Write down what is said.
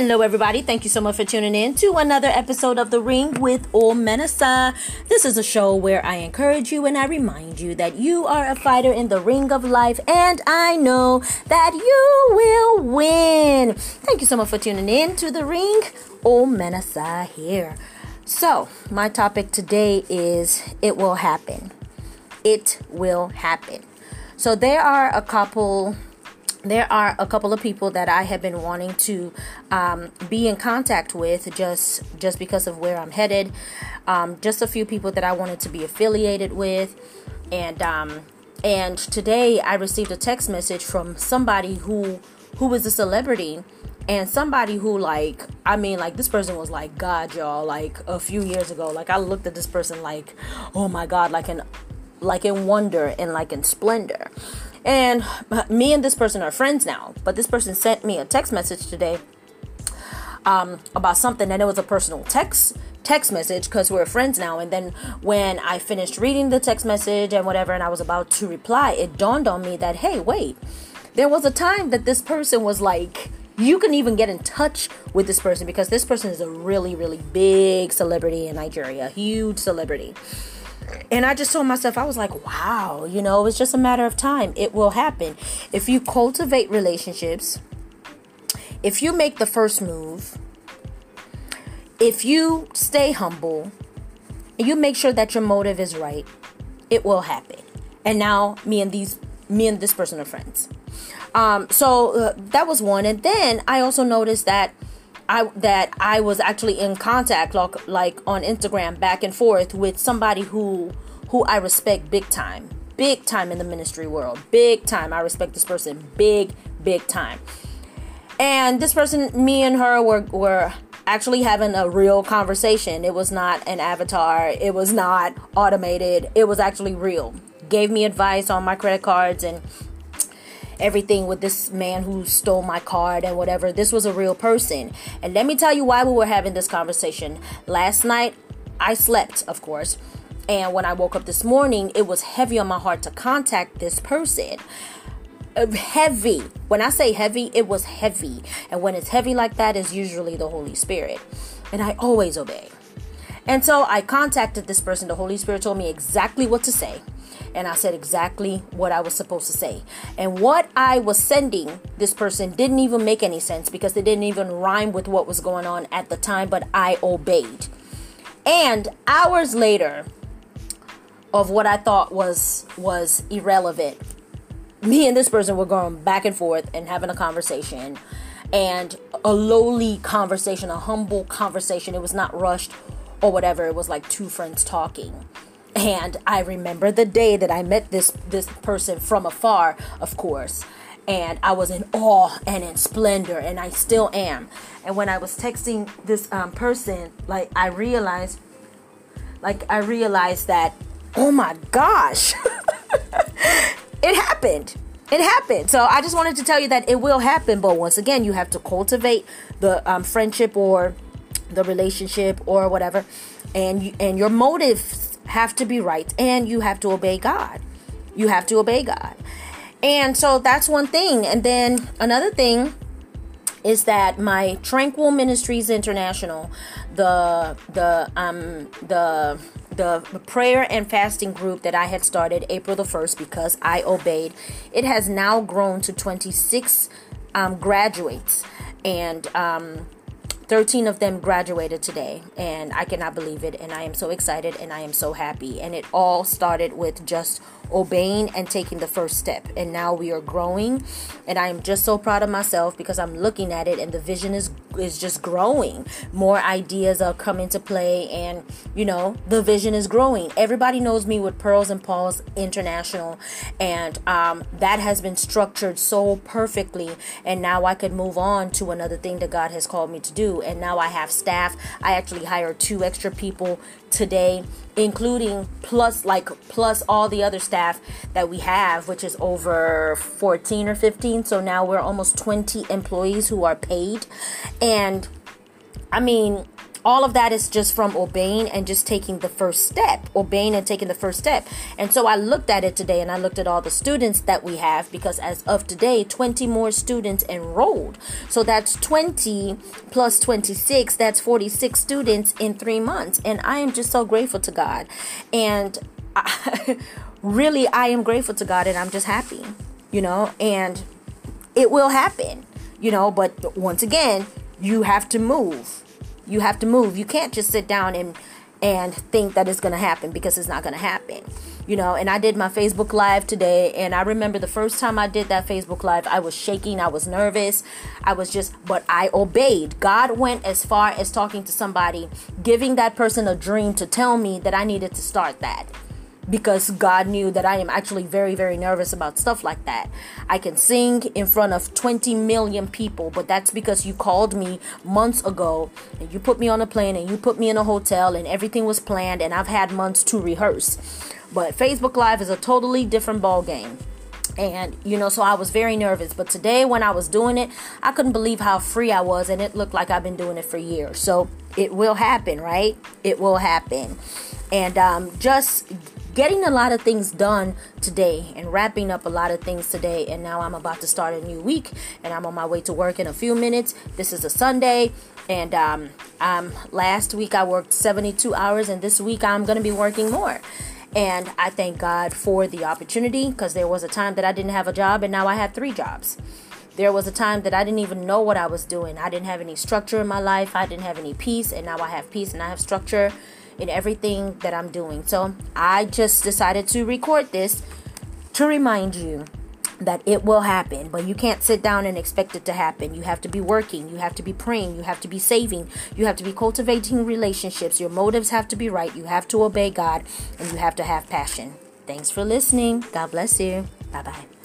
Hello, everybody. Thank you so much for tuning in to another episode of The Ring with Omenesa. This is a show where I encourage you and I remind you that you are a fighter in the ring of life, and I know that you will win. Thank you so much for tuning in to The Ring. Omenesa here. So, my topic today is It Will Happen. It will happen. So, there are a couple there are a couple of people that I have been wanting to um, be in contact with just just because of where I'm headed. Um, just a few people that I wanted to be affiliated with, and um, and today I received a text message from somebody who who was a celebrity and somebody who like i mean like this person was like god y'all like a few years ago. Like i looked at this person like oh my god like in like in wonder and like in splendor and me and this person are friends now. But this person sent me a text message today um, about something, and it was a personal text text message because we're friends now. And then when I finished reading the text message and whatever, and I was about to reply, it dawned on me that hey, wait, there was a time that this person was like. You can even get in touch with this person because this person is a really, really big celebrity in Nigeria, huge celebrity. And I just told myself, I was like, wow, you know, it's just a matter of time. It will happen. If you cultivate relationships, if you make the first move, if you stay humble, and you make sure that your motive is right, it will happen. And now me and these me and this person are friends. Um, so uh, that was one. And then I also noticed that I that I was actually in contact like like on Instagram back and forth with somebody who who I respect big time. Big time in the ministry world. Big time. I respect this person big big time. And this person me and her were were actually having a real conversation. It was not an avatar. It was not automated. It was actually real. Gave me advice on my credit cards and everything with this man who stole my card and whatever. This was a real person. And let me tell you why we were having this conversation. Last night, I slept, of course. And when I woke up this morning, it was heavy on my heart to contact this person. Uh, heavy. When I say heavy, it was heavy. And when it's heavy like that, is usually the Holy Spirit. And I always obey. And so I contacted this person. The Holy Spirit told me exactly what to say and I said exactly what I was supposed to say. And what I was sending this person didn't even make any sense because it didn't even rhyme with what was going on at the time, but I obeyed. And hours later of what I thought was was irrelevant, me and this person were going back and forth and having a conversation and a lowly conversation, a humble conversation. It was not rushed or whatever. It was like two friends talking and I remember the day that I met this this person from afar, of course. And I was in awe and in splendor, and I still am. And when I was texting this um, person, like I realized, like I realized that, oh my gosh, it happened it happened. So I just wanted to tell you that it will happen. But once again, you have to cultivate the um, friendship or the relationship or whatever, and you, and your motives have to be right and you have to obey God. You have to obey God. And so that's one thing. And then another thing is that my Tranquil Ministries International, the the um the the prayer and fasting group that I had started April the 1st because I obeyed, it has now grown to 26 um, graduates. And um, 13 of them graduated today, and I cannot believe it. And I am so excited and I am so happy. And it all started with just obeying and taking the first step. And now we are growing, and I am just so proud of myself because I'm looking at it, and the vision is is just growing. More ideas are coming to play, and you know the vision is growing. Everybody knows me with Pearls and Paws International, and um, that has been structured so perfectly. And now I could move on to another thing that God has called me to do and now I have staff. I actually hired two extra people today, including plus like plus all the other staff that we have, which is over 14 or 15. So now we're almost 20 employees who are paid. And I mean, all of that is just from obeying and just taking the first step, obeying and taking the first step. And so I looked at it today and I looked at all the students that we have because as of today, 20 more students enrolled. So that's 20 plus 26, that's 46 students in three months. And I am just so grateful to God. And I, really, I am grateful to God and I'm just happy, you know, and it will happen, you know, but once again, you have to move you have to move. You can't just sit down and and think that it's going to happen because it's not going to happen. You know, and I did my Facebook live today and I remember the first time I did that Facebook live, I was shaking, I was nervous. I was just but I obeyed. God went as far as talking to somebody, giving that person a dream to tell me that I needed to start that because God knew that I am actually very, very nervous about stuff like that. I can sing in front of 20 million people, but that's because you called me months ago and you put me on a plane and you put me in a hotel and everything was planned and I've had months to rehearse. But Facebook Live is a totally different ball game and you know so i was very nervous but today when i was doing it i couldn't believe how free i was and it looked like i've been doing it for years so it will happen right it will happen and um, just getting a lot of things done today and wrapping up a lot of things today. And now I'm about to start a new week and I'm on my way to work in a few minutes. This is a Sunday. And um, um, last week I worked 72 hours, and this week I'm going to be working more. And I thank God for the opportunity because there was a time that I didn't have a job, and now I have three jobs. There was a time that I didn't even know what I was doing. I didn't have any structure in my life. I didn't have any peace, and now I have peace and I have structure in everything that I'm doing. So I just decided to record this to remind you that it will happen, but you can't sit down and expect it to happen. You have to be working, you have to be praying, you have to be saving, you have to be cultivating relationships. Your motives have to be right. You have to obey God, and you have to have passion. Thanks for listening. God bless you. Bye bye.